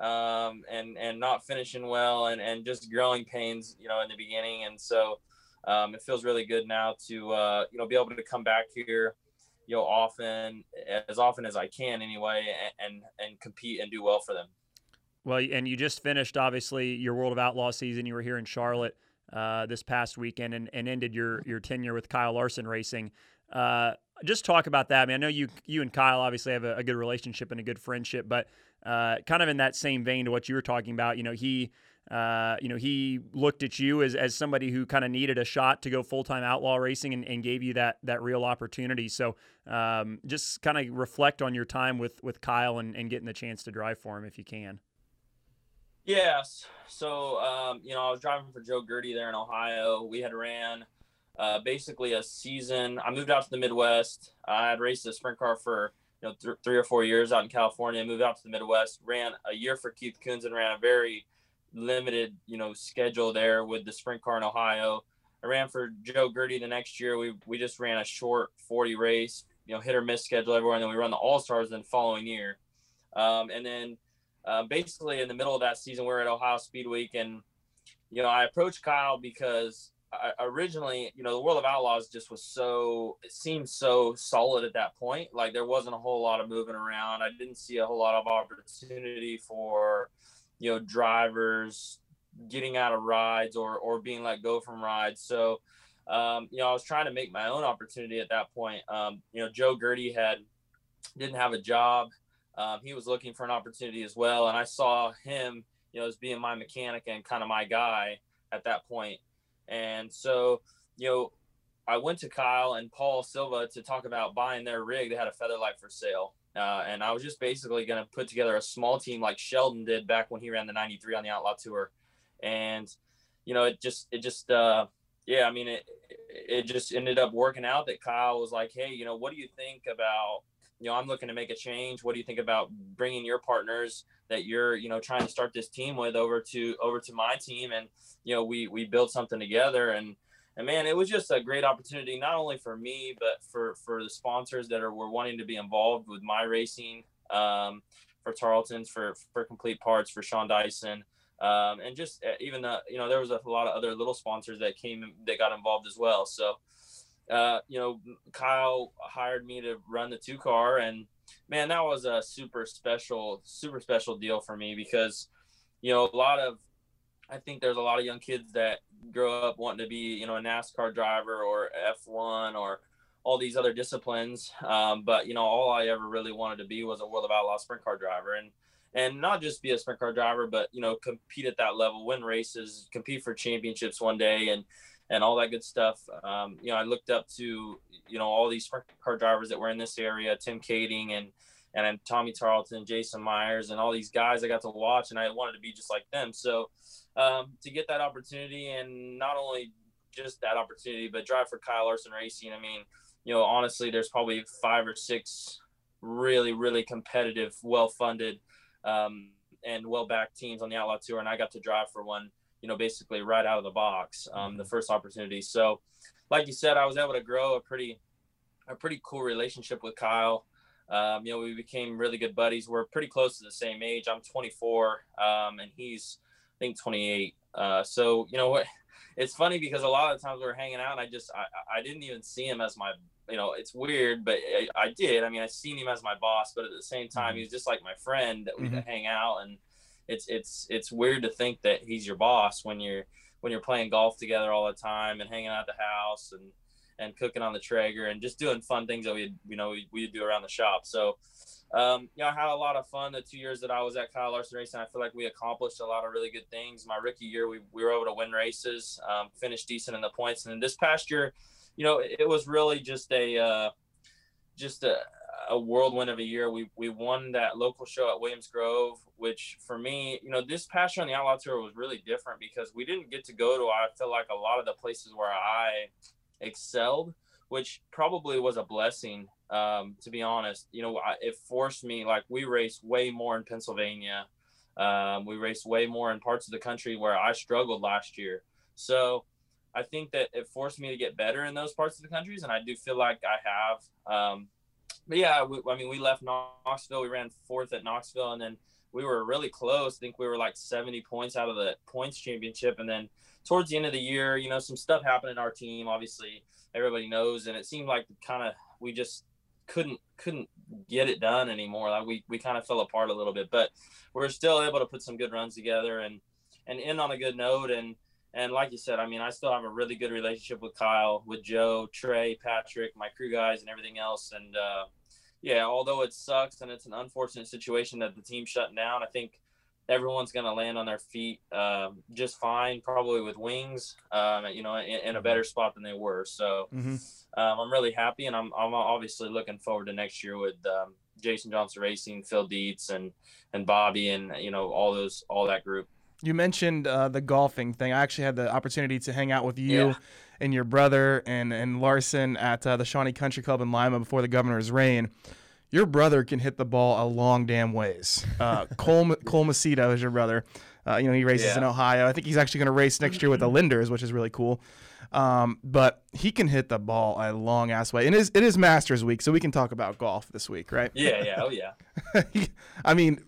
um, and and not finishing well and and just growing pains, you know, in the beginning. And so um, it feels really good now to uh, you know be able to come back here, you know, often as often as I can anyway, and and, and compete and do well for them. Well, and you just finished obviously your World of Outlaw season. You were here in Charlotte uh, this past weekend and, and ended your your tenure with Kyle Larson Racing. Uh, just talk about that. I mean, I know you you and Kyle obviously have a, a good relationship and a good friendship, but uh, kind of in that same vein to what you were talking about, you know, he uh, you know he looked at you as, as somebody who kind of needed a shot to go full time outlaw racing and, and, gave you that that real opportunity. So um, just kind of reflect on your time with with Kyle and, and getting the chance to drive for him if you can. Yes. So, um, you know, I was driving for Joe Gaerte there in Ohio. We had ran uh, basically a season. I moved out to the Midwest. I had raced a sprint car for you know th- three or four years out in California. Moved out to the Midwest. Ran a year for Keith Kunz and ran a very limited you know schedule there with the sprint car in Ohio. I ran for Joe Gaerte the next year. We we just ran a short 40 race, you know, hit or miss schedule everywhere, and then we run the All Stars the following year. Um, and then uh, basically in the middle of that season, we we're at Ohio Speed Week, and you know, I approached Kyle because I, originally, you know, the World of Outlaws just was so it seemed so solid at that point. Like there wasn't a whole lot of moving around. I didn't see a whole lot of opportunity for, you know, drivers getting out of rides or or being let go from rides. So, um, you know, I was trying to make my own opportunity at that point. Um, you know, Joe Gaerte had didn't have a job. Um, he was looking for an opportunity as well, and I saw him, you know, as being my mechanic and kind of my guy at that point. And so, you know, I went to Kyle and Paul Silva to talk about buying their rig. They had a Featherlite for sale. Uh, and I was just basically going to put together a small team like Sheldon did back when he ran the 93 on the Outlaw Tour. And, you know, it just, it just, uh, yeah, I mean, it, it just ended up working out that Kyle was like, hey, you know, what do you think about, you know, I'm looking to make a change. What do you think about bringing your partners that you're you know trying to start this team with over to over to my team and you know we we built something together and and man it was just a great opportunity not only for me but for for the sponsors that are were wanting to be involved with my racing um, for Tarlton's for for complete parts for Sean Dyson um, and just uh, even the you know there was a lot of other little sponsors that came that got involved as well so uh, you know Kyle hired me to run the two car and man, that was a super special, super special deal for me because, you know, a lot of, I think there's a lot of young kids that grow up wanting to be, you know, a NASCAR driver or F1 or all these other disciplines. Um, but you know, all I ever really wanted to be was a World of Outlaw sprint car driver, and and not just be a sprint car driver, but you know, compete at that level, win races, compete for championships one day, and and all that good stuff. Um, you know, I looked up to you know all these car drivers that were in this area, Tim Kaeding and and Tommy Tarlton, Jason Meyers, and all these guys I got to watch, and I wanted to be just like them. So um, to get that opportunity, and not only just that opportunity, but drive for Kyle Larson Racing. I mean, you know, honestly, there's probably five or six really, really competitive, well-funded, um, and well-backed teams on the Outlaw Tour, and I got to drive for one you know, basically right out of the box, um, the mm-hmm. first opportunity. So, like you said, I was able to grow a pretty, a pretty cool relationship with Kyle. Um, you know, we became really good buddies. We're pretty close to the same age. I'm 24, um, and he's, I think, 28. Uh, so, you know what? It's funny because a lot of times we are hanging out, and I just, I, I didn't even see him as my, you know, it's weird, but I, I did. I mean, I seen him as my boss, but at the same time, mm-hmm. he's just like my friend that we mm-hmm. hang out and it's it's it's weird to think that he's your boss when you're when you're playing golf together all the time and hanging out at the house and and cooking on the Traeger and just doing fun things that we you know we do around the shop. So um, you know, I had a lot of fun the two years that I was at Kyle Larson Racing. I feel like we accomplished a lot of really good things. My rookie year, we, we were able to win races, um, finished decent in the points. And this past year, you know, it, it was really just a, uh, just a, a whirlwind of a year. We we won that local show at Williams Grove, which for me, you know, this past year on the Outlaw Tour was really different because we didn't get to go to I feel like a lot of the places where I excelled, which probably was a blessing. Um, to be honest, you know, I, it forced me like we raced way more in Pennsylvania. Um, we raced way more in parts of the country where I struggled last year. So I think that it forced me to get better in those parts of the countries, and I do feel like I have. Um, yeah, we, I mean, we left Knoxville. We ran fourth at Knoxville, and then we were really close. I think we were like 70 points out of the points championship. And then towards the end of the year, you know, some stuff happened in our team. Obviously, everybody knows, and it seemed like kind of we just couldn't couldn't get it done anymore. Like we we kind of fell apart a little bit, but we're still able to put some good runs together and and end on a good note. And and like you said, I mean, I still have a really good relationship with Kyle, with Joe, Trey, Patrick, my crew guys, and everything else. And uh, yeah, although it sucks and it's an unfortunate situation that the team's shutting down, I think everyone's going to land on their feet um, just fine, probably with wings, um, you know, in, in, a better spot than they were. So mm-hmm. um, I'm really happy, and I'm, I'm obviously looking forward to next year with um, Jason Johnson Racing, Phil Dietz, and and Bobby, and you know all those all that group. You mentioned uh, the golfing thing. I actually had the opportunity to hang out with you yeah. And your brother and, and Larson at uh, the Shawnee Country Club in Lima before the governor's reign, Your brother can hit the ball a long damn ways. Uh, Cole, Cole Macedo is your brother. Uh, you know, he races yeah. in Ohio. I think he's actually going to race next year with the Linders, which is really cool. Um, but he can hit the ball a long ass way. And it is, it is Masters week, so we can talk about golf this week, right? Yeah, yeah, oh yeah. I mean,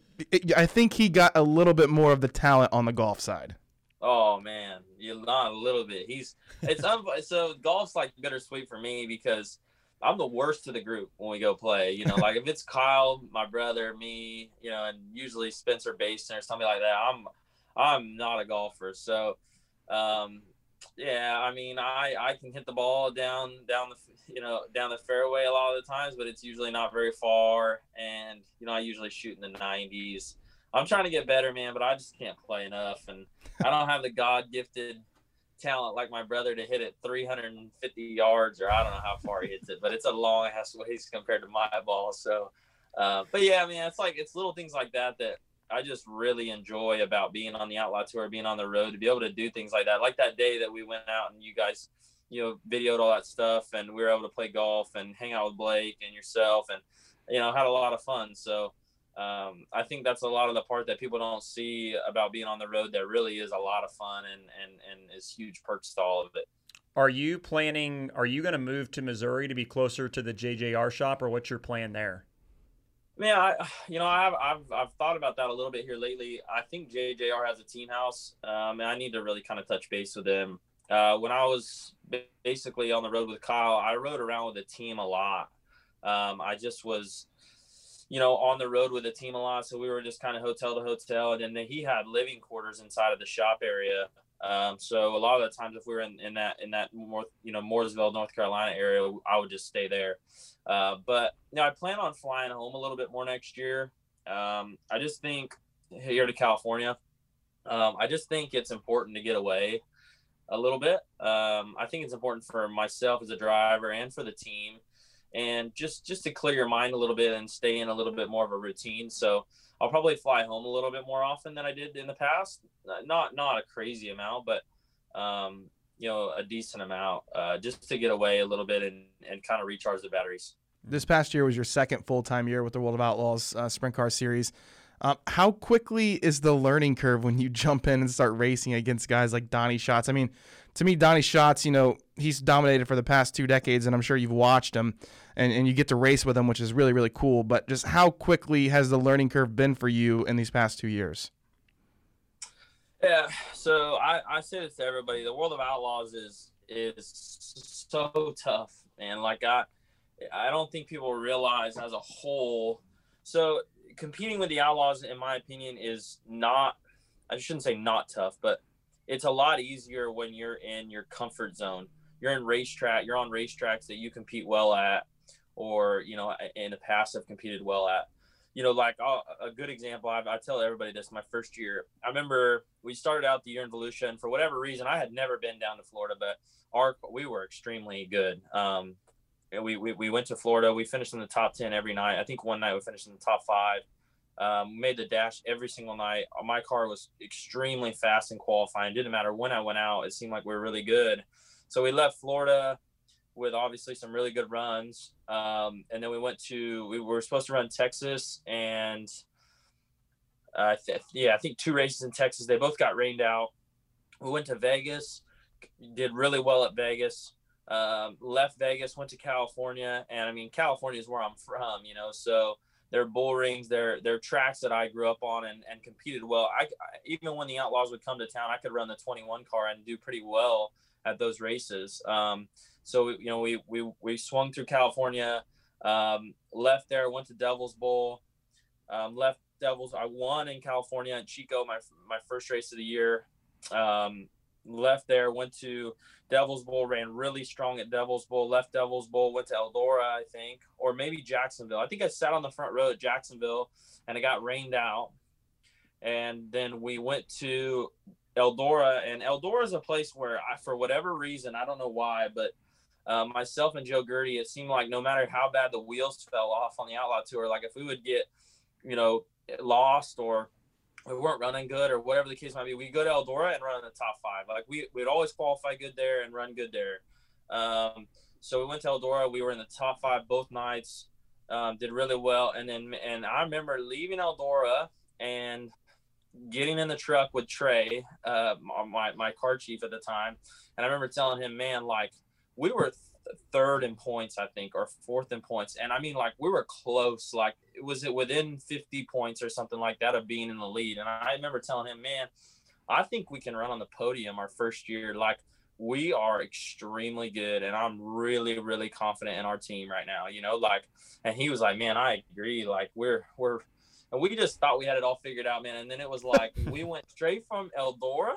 I think he got a little bit more of the talent on the golf side. Oh man, you're not a little bit. He's it's un- so golf's like bittersweet for me because I'm the worst of the group when we go play. You know, like if it's Kyle, my brother, me, you know, and usually Spencer Bayston or something like that. I'm I'm not a golfer, so um, yeah, I mean, I I can hit the ball down down the you know down the fairway a lot of the times, but it's usually not very far, and you know I usually shoot in the 90s. I'm trying to get better, man, but I just can't play enough, and I don't have the God gifted talent like my brother to hit it 350 yards, or I don't know how far he hits it, but it's a long ass ways compared to my ball. So, uh, but yeah, I mean, it's like it's little things like that that I just really enjoy about being on the outlaw tour, being on the road, to be able to do things like that. Like that day that we went out and you guys, you know, videoed all that stuff, and we were able to play golf and hang out with Blake and yourself, and you know, had a lot of fun. So. Um, I think that's a lot of the part that people don't see about being on the road. That really is a lot of fun and and and is huge perks to all of it. Are you planning? Are you going to move to Missouri to be closer to the JJR shop, or what's your plan there? Man, I you know I've I've I've thought about that a little bit here lately. I think JJR has a team house, um, and I need to really kind of touch base with them. Uh, when I was basically on the road with Kyle, I rode around with the team a lot. Um, I just was, you know, on the road with the team a lot, so we were just kind of hotel to hotel, and then he had living quarters inside of the shop area. Um, so a lot of the times, if we were in, in that in that more you know Mooresville, North Carolina area, I would just stay there. Uh, but you know, I plan on flying home a little bit more next year. Um, I just think here to California, um, I just think it's important to get away a little bit. Um, I think it's important for myself as a driver and for the team, and just just to clear your mind a little bit and stay in a little bit more of a routine. So I'll probably fly home a little bit more often than I did in the past. Not not a crazy amount, but um, you know a decent amount uh, just to get away a little bit and and kind of recharge the batteries. This past year was your second full time year with the World of Outlaws uh, Sprint Car Series. Um, how quickly is the learning curve when you jump in and start racing against guys like Donny Schatz? I mean, to me, Donny Schatz, you know, he's dominated for the past two decades, and I'm sure you've watched him and, and you get to race with him, which is really, really cool. But just how quickly has the learning curve been for you in these past two years? Yeah, so I, I say this to everybody: the world of outlaws is is so tough, and like I, I don't think people realize as a whole. So competing with the outlaws, in my opinion, is not. I shouldn't say not tough, but it's a lot easier when you're in your comfort zone. You're in racetrack. You're on racetracks that you compete well at, or you know, in the past have competed well at you know, like uh, a good example, I, I, tell everybody this my first year. I remember we started out the year in Volusia, and for whatever reason, I had never been down to Florida, but our we were extremely good. Um, we, we we went to Florida. We finished in the top ten every night. I think one night we finished in the top five. Um, made the dash every single night. My car was extremely fast in qualifying. Didn't matter when I went out. It seemed like we were really good. So we left Florida with obviously some really good runs. Um, and then we went to we were supposed to run Texas and uh, th- yeah, I think two races in Texas. They both got rained out. We went to Vegas, did really well at Vegas. Um, left Vegas, went to California, and I mean California is where I'm from, you know. So they're bull rings, they're they're tracks that I grew up on and, and competed well. I, I even when the Outlaws would come to town, I could run the 21 car and do pretty well at those races. Um, so you know we we we swung through California, um, left there, went to Devil's Bowl, um, left Devils. I won in California in Chico, my my first race of the year. Um, left there, went to Devil's Bowl, ran really strong at Devil's Bowl. Left Devil's Bowl, went to Eldora, I think, or maybe Jacksonville. I think I sat on the front row at Jacksonville, and it got rained out. And then we went to Eldora, and Eldora is a place where I, for whatever reason, I don't know why, but uh, myself and Joe Gaerte, it seemed like no matter how bad the wheels fell off on the Outlaw Tour, like if we would get, you know, lost or we weren't running good or whatever the case might be, we go to Eldora and run in the top five. Like we we'd always qualify good there and run good there. Um, so we went to Eldora. We were in the top five both nights. Um, did really well, and then and I remember leaving Eldora and getting in the truck with Trey, uh, my my car chief at the time, and I remember telling him, man, like we were third in points, I think, or fourth in points. And I mean, like we were close. Like was it within 50 points or something like that of being in the lead? And I remember telling him, man, I think we can run on the podium our first year. Like we are extremely good, and I'm really, really confident in our team right now. You know, like, and he was like, man, I agree. Like we're we're. And we just thought we had it all figured out, man. And then it was like we went straight from Eldora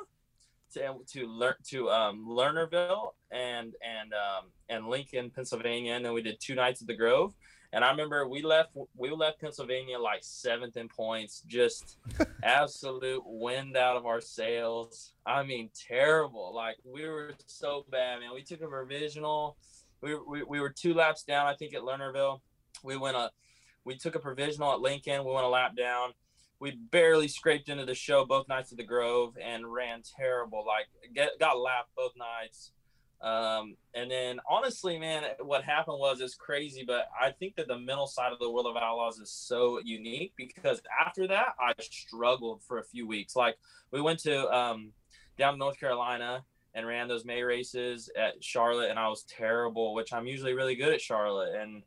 to to learn to um, Lernerville and and um, and Lincoln, Pennsylvania, and then we did two nights at the Grove. And I remember we left we left Pennsylvania like seventh in points, just absolute wind out of our sails. I mean, terrible. Like we were so bad, man. We took a provisional. We, we, we were two laps down, I think, at Lernerville. We went a we took a provisional at Lincoln. We went a lap down we barely scraped into the show both nights at the Grove and ran terrible. Like get, got lapped both nights. Um, and then honestly, man, what happened was it's crazy, but I think that the mental side of the World of Outlaws is so unique because after that, I struggled for a few weeks. Like we went to um, down to North Carolina and ran those May races at Charlotte, and I was terrible, which I'm usually really good at Charlotte, and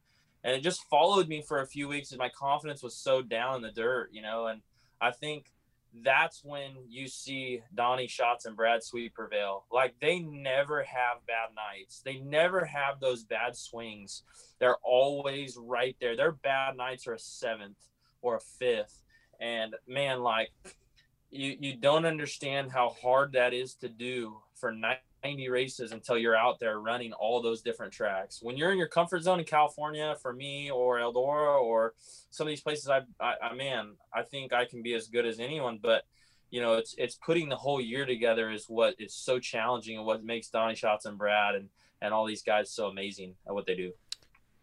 and it just followed me for a few weeks and my confidence was so down in the dirt you know and i think that's when you see Donny Schatz and Brad Sweet prevail. Like they never have bad nights. They never have those bad swings. They're always right there. Their bad nights are a seventh or a fifth. And man, like you you don't understand how hard that is to do for 90 races until you're out there running all those different tracks. When you're in your comfort zone in California, for me or Eldora or some of these places, I, I, I man, I think I can be as good as anyone. But you know, it's it's putting the whole year together is what is so challenging and what makes Donny Schatz and Brad and and all these guys so amazing at what they do.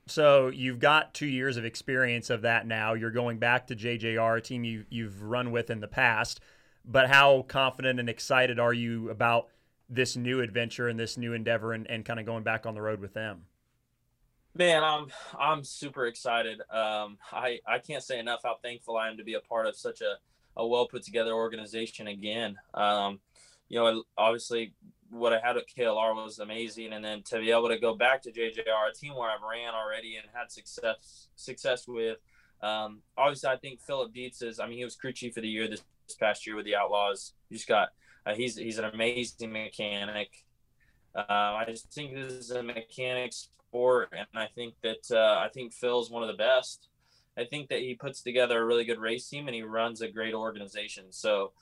So you've got two years of experience of that now. You're going back to JJR, a team you you've run with in the past. But how confident and excited are you about? This new adventure and this new endeavor and, and kind of going back on the road with them? Man, I'm I'm super excited. Um, I I can't say enough how thankful I am to be a part of such a, a well put together organization again. Um, you know, obviously what I had at KLR was amazing, and then to be able to go back to JJR, a team where I've ran already and had success success with. Um, obviously, I think Philip Dietz is. I mean, he was crew chief of the year this past year with the Outlaws. He just got uh, he's he's an amazing mechanic. Uh, I just think this is a mechanic sport, and I think that uh, I think Phil's one of the best. I think that he puts together a really good race team, and he runs a great organization. So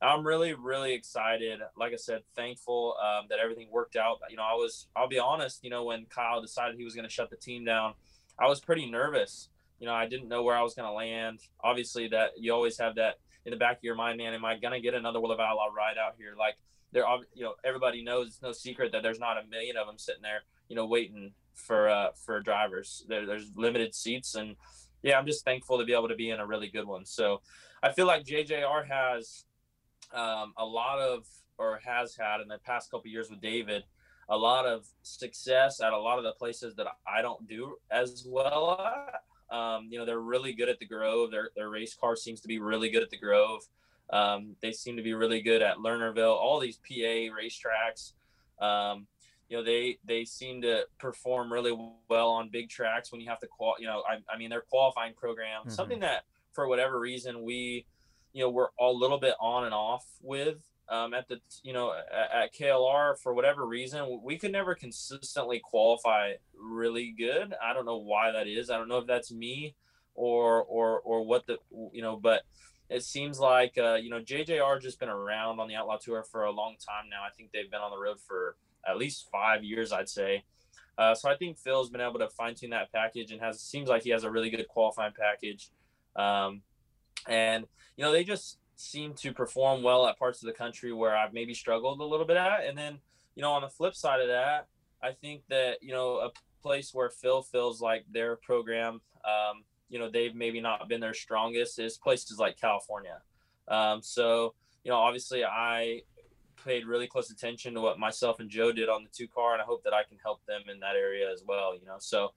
I'm really really excited. Like I said, thankful um, that everything worked out. You know, I was I'll be honest. You know, when Kyle decided he was going to shut the team down, I was pretty nervous. You know, I didn't know where I was going to land. Obviously, that you always have that in the back of your mind, man, am I gonna get another World of Outlaw ride out here? Like there, you know, everybody knows it's no secret that there's not a million of them sitting there, you know, waiting for uh, for drivers. There, there's limited seats, and yeah, I'm just thankful to be able to be in a really good one. So I feel like JJR has um, a lot of or has had in the past couple years with David a lot of success at a lot of the places that I don't do as well at. Um, you know, they're really good at the Grove. Their their race car seems to be really good at the Grove. Um, they seem to be really good at Lernerville. All these PA racetracks. Um, you know, they they seem to perform really well on big tracks when you have to qual. You know, I, I mean, their qualifying program, mm-hmm. something that for whatever reason we, you know, we're a little bit on and off with um, at the you know at, at, KLR for whatever reason we could never consistently qualify really good. I don't know why that is. I don't know if that's me or or or what the you know, but it seems like uh, you know JJR just been around on the Outlaw Tour for a long time now. I think they've been on the road for at least five years, I'd say. Uh, so I think Phil's been able to fine tune that package and has seems like he has a really good qualifying package. Um, and you know they just seem to perform well at parts of the country where I've maybe struggled a little bit at. And then, you know, on the flip side of that, I think that, you know, a place where Phil feels like their program, um, you know, they've maybe not been their strongest is places like California. Um, so, you know, obviously I paid really close attention to what myself and Joe did on the two car, and I hope that I can help them in that area as well. You know, so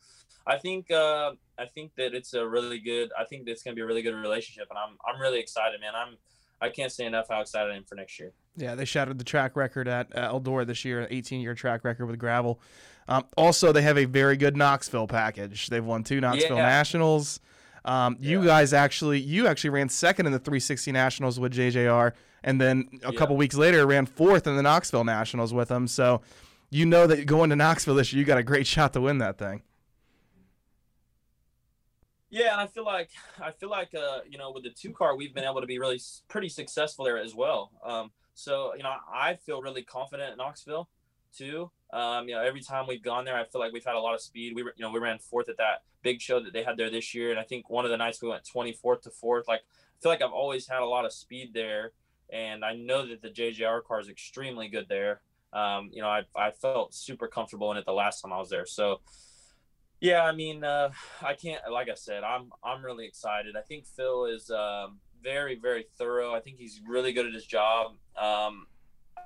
I think uh, I think that it's a really good. I think it's going to be a really good relationship, and I'm I'm really excited, man. I'm I can't say enough how excited I am for next year. Yeah, they shattered the track record at uh, Eldora this year, an 18 year track record with Gravel. Um, also, they have a very good Knoxville package. They've won two Knoxville yeah. Nationals. Um, you guys actually, you actually ran second in the 360 Nationals with JJR, and then a yeah. couple weeks later ran fourth in the Knoxville Nationals with them. So, you know that going to Knoxville this year, you got a great shot to win that thing. Yeah, and I feel like I feel like uh, you know with the two car we've been able to be really pretty successful there as well. Um, so you know I feel really confident in Knoxville too. Um, you know every time we've gone there, I feel like we've had a lot of speed. We were, you know we ran fourth at that big show that they had there this year, and I think one of the nights we went 24th to fourth. Like I feel like I've always had a lot of speed there, and I know that the JJR car is extremely good there. Um, you know I I felt super comfortable in it the last time I was there. So yeah, I mean, uh, I can't. Like I said, I'm I'm really excited. I think Phil is um, very very thorough. I think he's really good at his job. Um,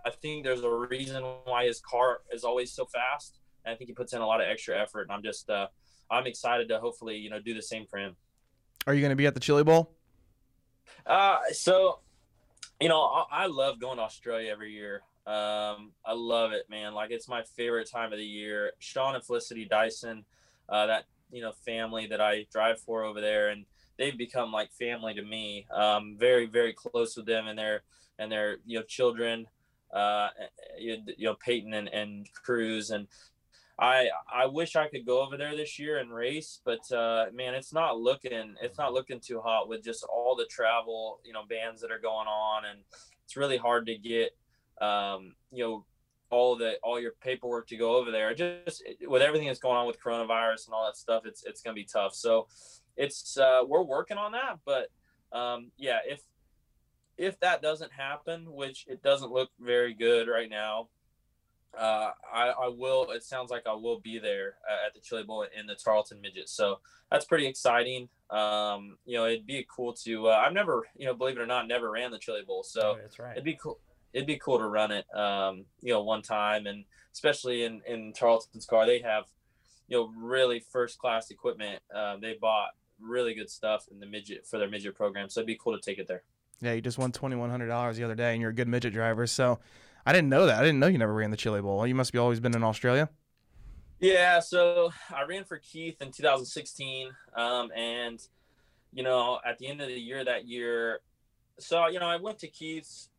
I think there's a reason why his car is always so fast, and I think he puts in a lot of extra effort. And I'm just uh, I'm excited to hopefully you know do the same for him. Are you going to be at the Chili Bowl? Uh, so you know, I, I love going to Australia every year. Um, I love it, man. Like it's my favorite time of the year. Sean and Felicity Dyson uh, that you know family that I drive for over there, and they've become like family to me. Um, very very close with them and their and their you know children, uh, you, know Peyton and, and Cruz, and I I wish I could go over there this year and race, but uh, man, it's not looking it's not looking too hot with just all the travel you know bans that are going on, and it's really hard to get um, you know all the all your paperwork to go over there. Just with everything that's going on with coronavirus and all that stuff, it's it's gonna be tough. So it's uh, we're working on that, but um, yeah, if if that doesn't happen, which it doesn't look very good right now, uh, I, I will. It sounds like I will be there uh, at the Chili Bowl in the Tarlton Midget. So that's pretty exciting. Um, you know, it'd be cool to. Uh, I've never, you know, believe it or not, never ran the Chili Bowl. So oh, that's right. It'd be cool it'd be cool to run it, um, you know, one time, and especially in in Tarlton's car, they have, you know, really first class equipment. Um, they bought really good stuff in the midget for their midget program, so it'd be cool to take it there. Yeah, you just won twenty one hundred dollars the other day, and you're a good midget driver. So, I didn't know that. I didn't know you never ran the Chili Bowl. You must be always been in Australia. Yeah, so I ran for Keith in 2016, um, and you know, at the end of the year that year, so you know, I went to Keith's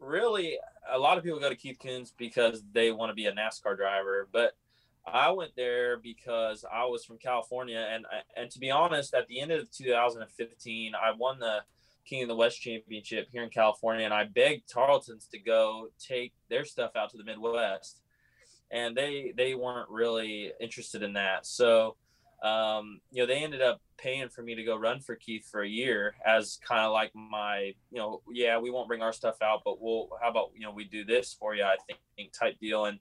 really a lot of people go to Keith Kunz because they want to be a NASCAR driver, but I went there because I was from California, and and to be honest, at the end of 2015, I won the King of the West Championship here in California, and I begged Tarlton's to go take their stuff out to the Midwest, and they they weren't really interested in that. So um, you know, they ended up paying for me to go run for Keith for a year as kind of like my, you know, yeah, we won't bring our stuff out, but we'll, how about, you know, we do this for you, I think type deal. And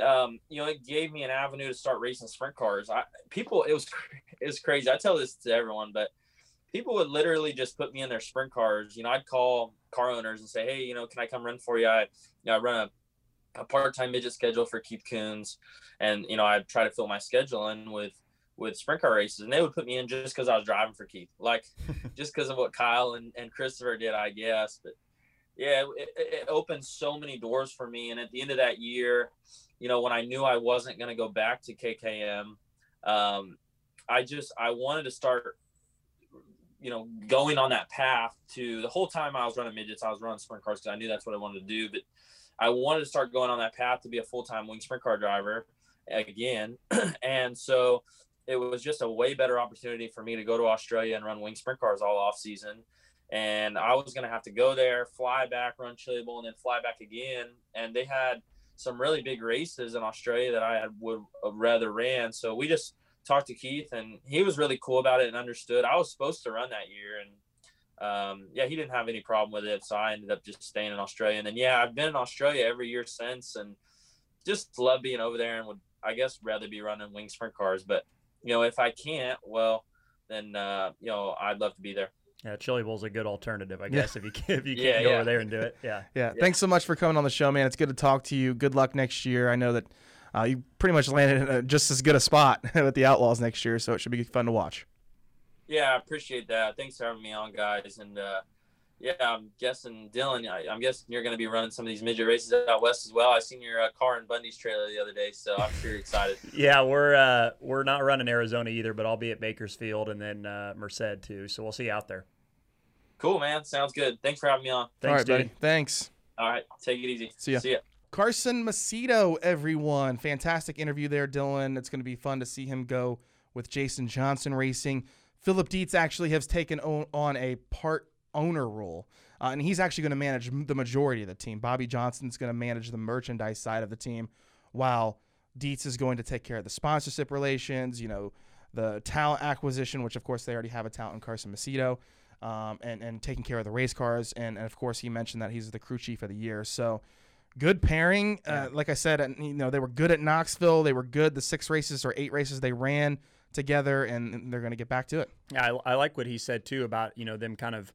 um, you know, it gave me an avenue to start racing sprint cars. I people, it was it was crazy. I tell this to everyone, but people would literally just put me in their sprint cars. You know, I'd call car owners and say, hey, you know, can I come run for you? I, you know, I run a, a part-time midget schedule for Keith Kunz, and you know, I'd try to fill my schedule in with with sprint car races, and they would put me in just because I was driving for Keith, like just because of what Kyle and, and Christopher did, I guess. But yeah, it, it opened so many doors for me. And at the end of that year, you know, when I knew I wasn't going to go back to KKM, um, I just I wanted to start, you know, going on that path to the whole time I was running midgets, I was running sprint cars because I knew that's what I wanted to do. But I wanted to start going on that path to be a full time wing sprint car driver again. and so it was just a way better opportunity for me to go to Australia and run wing sprint cars all off season. And I was going to have to go there, fly back, run Chili Bowl, and then fly back again. And they had some really big races in Australia that I would have rather ran. So we just talked to Keith, and he was really cool about it and understood. I was supposed to run that year, and um, yeah, he didn't have any problem with it. So I ended up just staying in Australia. And then yeah, I've been in Australia every year since, and just love being over there, and would I guess rather be running wing sprint cars. But you know, if I can't, well, then uh, you know, I'd love to be there. Yeah, Chili Bowl's a good alternative, I guess, Yeah. if you can, if you can't Yeah, go yeah. over there and do it. Yeah. Yeah, Yeah. thanks so much for coming on the show, man. It's good to talk to you. Good luck next year. I know that uh, you pretty much landed in a, just as good a spot with the Outlaws next year, so it should be fun to watch. Yeah, I appreciate that. Thanks for having me on, guys. And uh, yeah, I'm guessing Dillon. I, I'm guessing you're going to be running some of these midget races out west as well. I seen your uh, car in Bundy's trailer the other day, so I'm sure you're excited. Yeah, we're uh, we're not running Arizona either, but I'll be at Bakersfield and then uh, Merced too. So we'll see you out there. Cool, man. Sounds good. Thanks for having me on. Thanks, All right, dude. buddy. Thanks. All right, take it easy. See ya. See ya. Carson Macedo, everyone. Fantastic interview there, Dillon. It's going to be fun to see him go with Jason Johnson Racing. Philip Dietz actually has taken on a part owner role, uh, and he's actually going to manage the majority of the team. Bobby Johnson's going to manage the merchandise side of the team, while Dietz is going to take care of the sponsorship relations, you know, the talent acquisition, which of course they already have a talent in Carson Macedo, um, and, and taking care of the race cars. And, and of course, he mentioned that he's the crew chief of the year. So, good pairing. Uh, like I said, and, you know they were good at Knoxville. They were good the six races or eight races they ran together, and they're going to get back to it. Yeah, I, I like what he said too about you know them kind of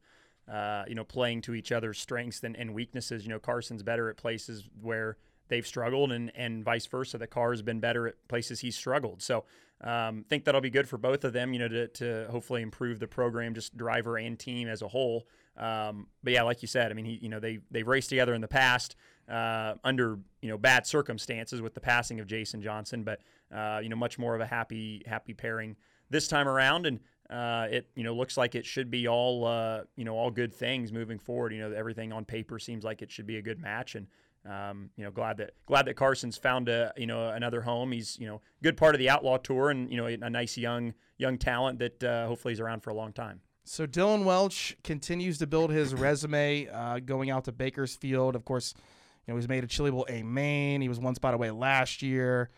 uh, you know playing to each other's strengths and, and weaknesses. You know, Carson's better at places where they've struggled, and and vice versa. The car has been better at places he's struggled. So. Um, think that'll be good for both of them, you know, to, to hopefully improve the program, just driver and team as a whole. Um, but yeah, like you said, I mean, he, you know, they they've raced together in the past uh, under you know bad circumstances with the passing of Jason Johnson, but uh, you know, much more of a happy happy pairing this time around, and uh, it you know looks like it should be all uh, you know all good things moving forward. You know, everything on paper seems like it should be a good match, and um, you know, glad that glad that Carson's found a you know another home. He's you know good part of the outlaw tour, and you know a nice young young talent that uh, hopefully is around for a long time. So Dillon Welch continues to build his resume, uh, going out to Bakersfield. Of course, you know he's made a Chili Bowl A main. He was one spot away last year.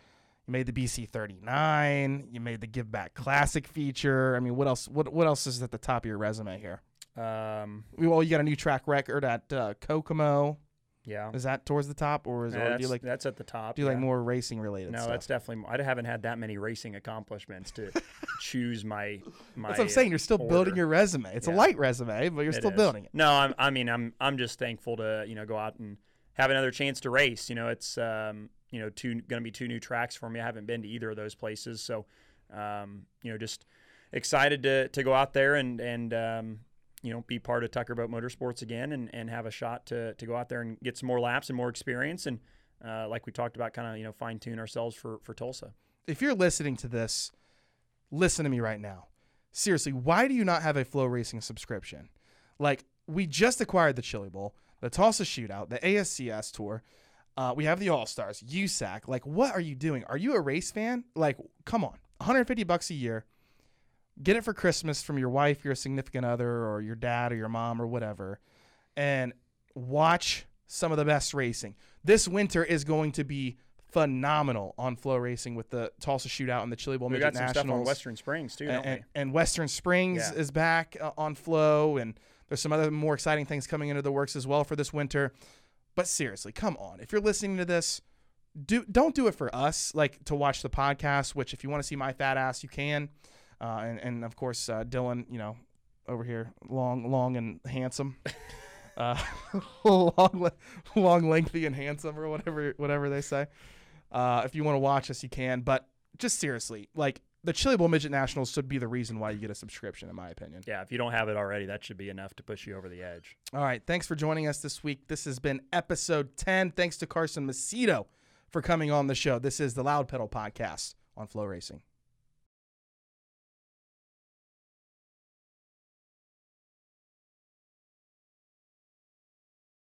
You made the BC 39. You made the Give Back Classic feature. I mean, what else? What what else is at the top of your resume here? Um, Well, you got a new track record at uh, Kokomo. yeah, Is that towards the top, or is Yeah, or do you like that's at the top. do you like more racing related No, stuff? that's definitely. More, I haven't had that many racing accomplishments to choose my my. That's what I'm saying. You're still building your resume. It's a light resume, but you're It still is. building it. No, I'm, I mean, I'm I'm just thankful to you know go out and have another chance to race. You know, it's um, you know two going to be two new tracks for me. I haven't been to either of those places, so um, you know just excited to to go out there and and um, you know be part of Tucker Boat Motorsports again and, and have a shot to to go out there and get some more laps and more experience and uh, like we talked about, kind of you know fine tune ourselves for for Tulsa. If you're listening to this, listen to me right now. Seriously, why do you not have a Flo Racing subscription? Like, we just acquired the Chili Bowl, the Tulsa Shootout, the ASCS Tour. Uh, we have the All Stars, USAC. Like, what are you doing? Are you a race fan? Like, come on, 150 bucks a year. Get it for Christmas from your wife, your significant other, or your dad, or your mom, or whatever, and watch some of the best racing. This winter is going to be phenomenal on Flo Racing with the Tulsa Shootout and the Chili Bowl We Midget got some Nationals stuff on Western Springs too, don't and, and, and Western Springs Yeah. is back uh, on Flo, and there's some other more exciting things coming into the works as well for this winter. But seriously, come on! If you're listening to this, do don't do it for us like to watch the podcast. Which if you want to see my fat ass, you can. Uh, and and of course uh, Dillon, you know, over here, long long and handsome. uh, long, long, lengthy, and handsome, or whatever, whatever they say. Uh, if you want to watch us, you can. But just seriously, like the Chili Bowl Midget Nationals should be the reason why you get a subscription, in my opinion. Yeah, if you don't have it already, that should be enough to push you over the edge. All right, thanks for joining us this week. This has been episode ten. Thanks to Carson Macedo for coming on the show. This is the Loud Pedal Podcast on Flo Racing.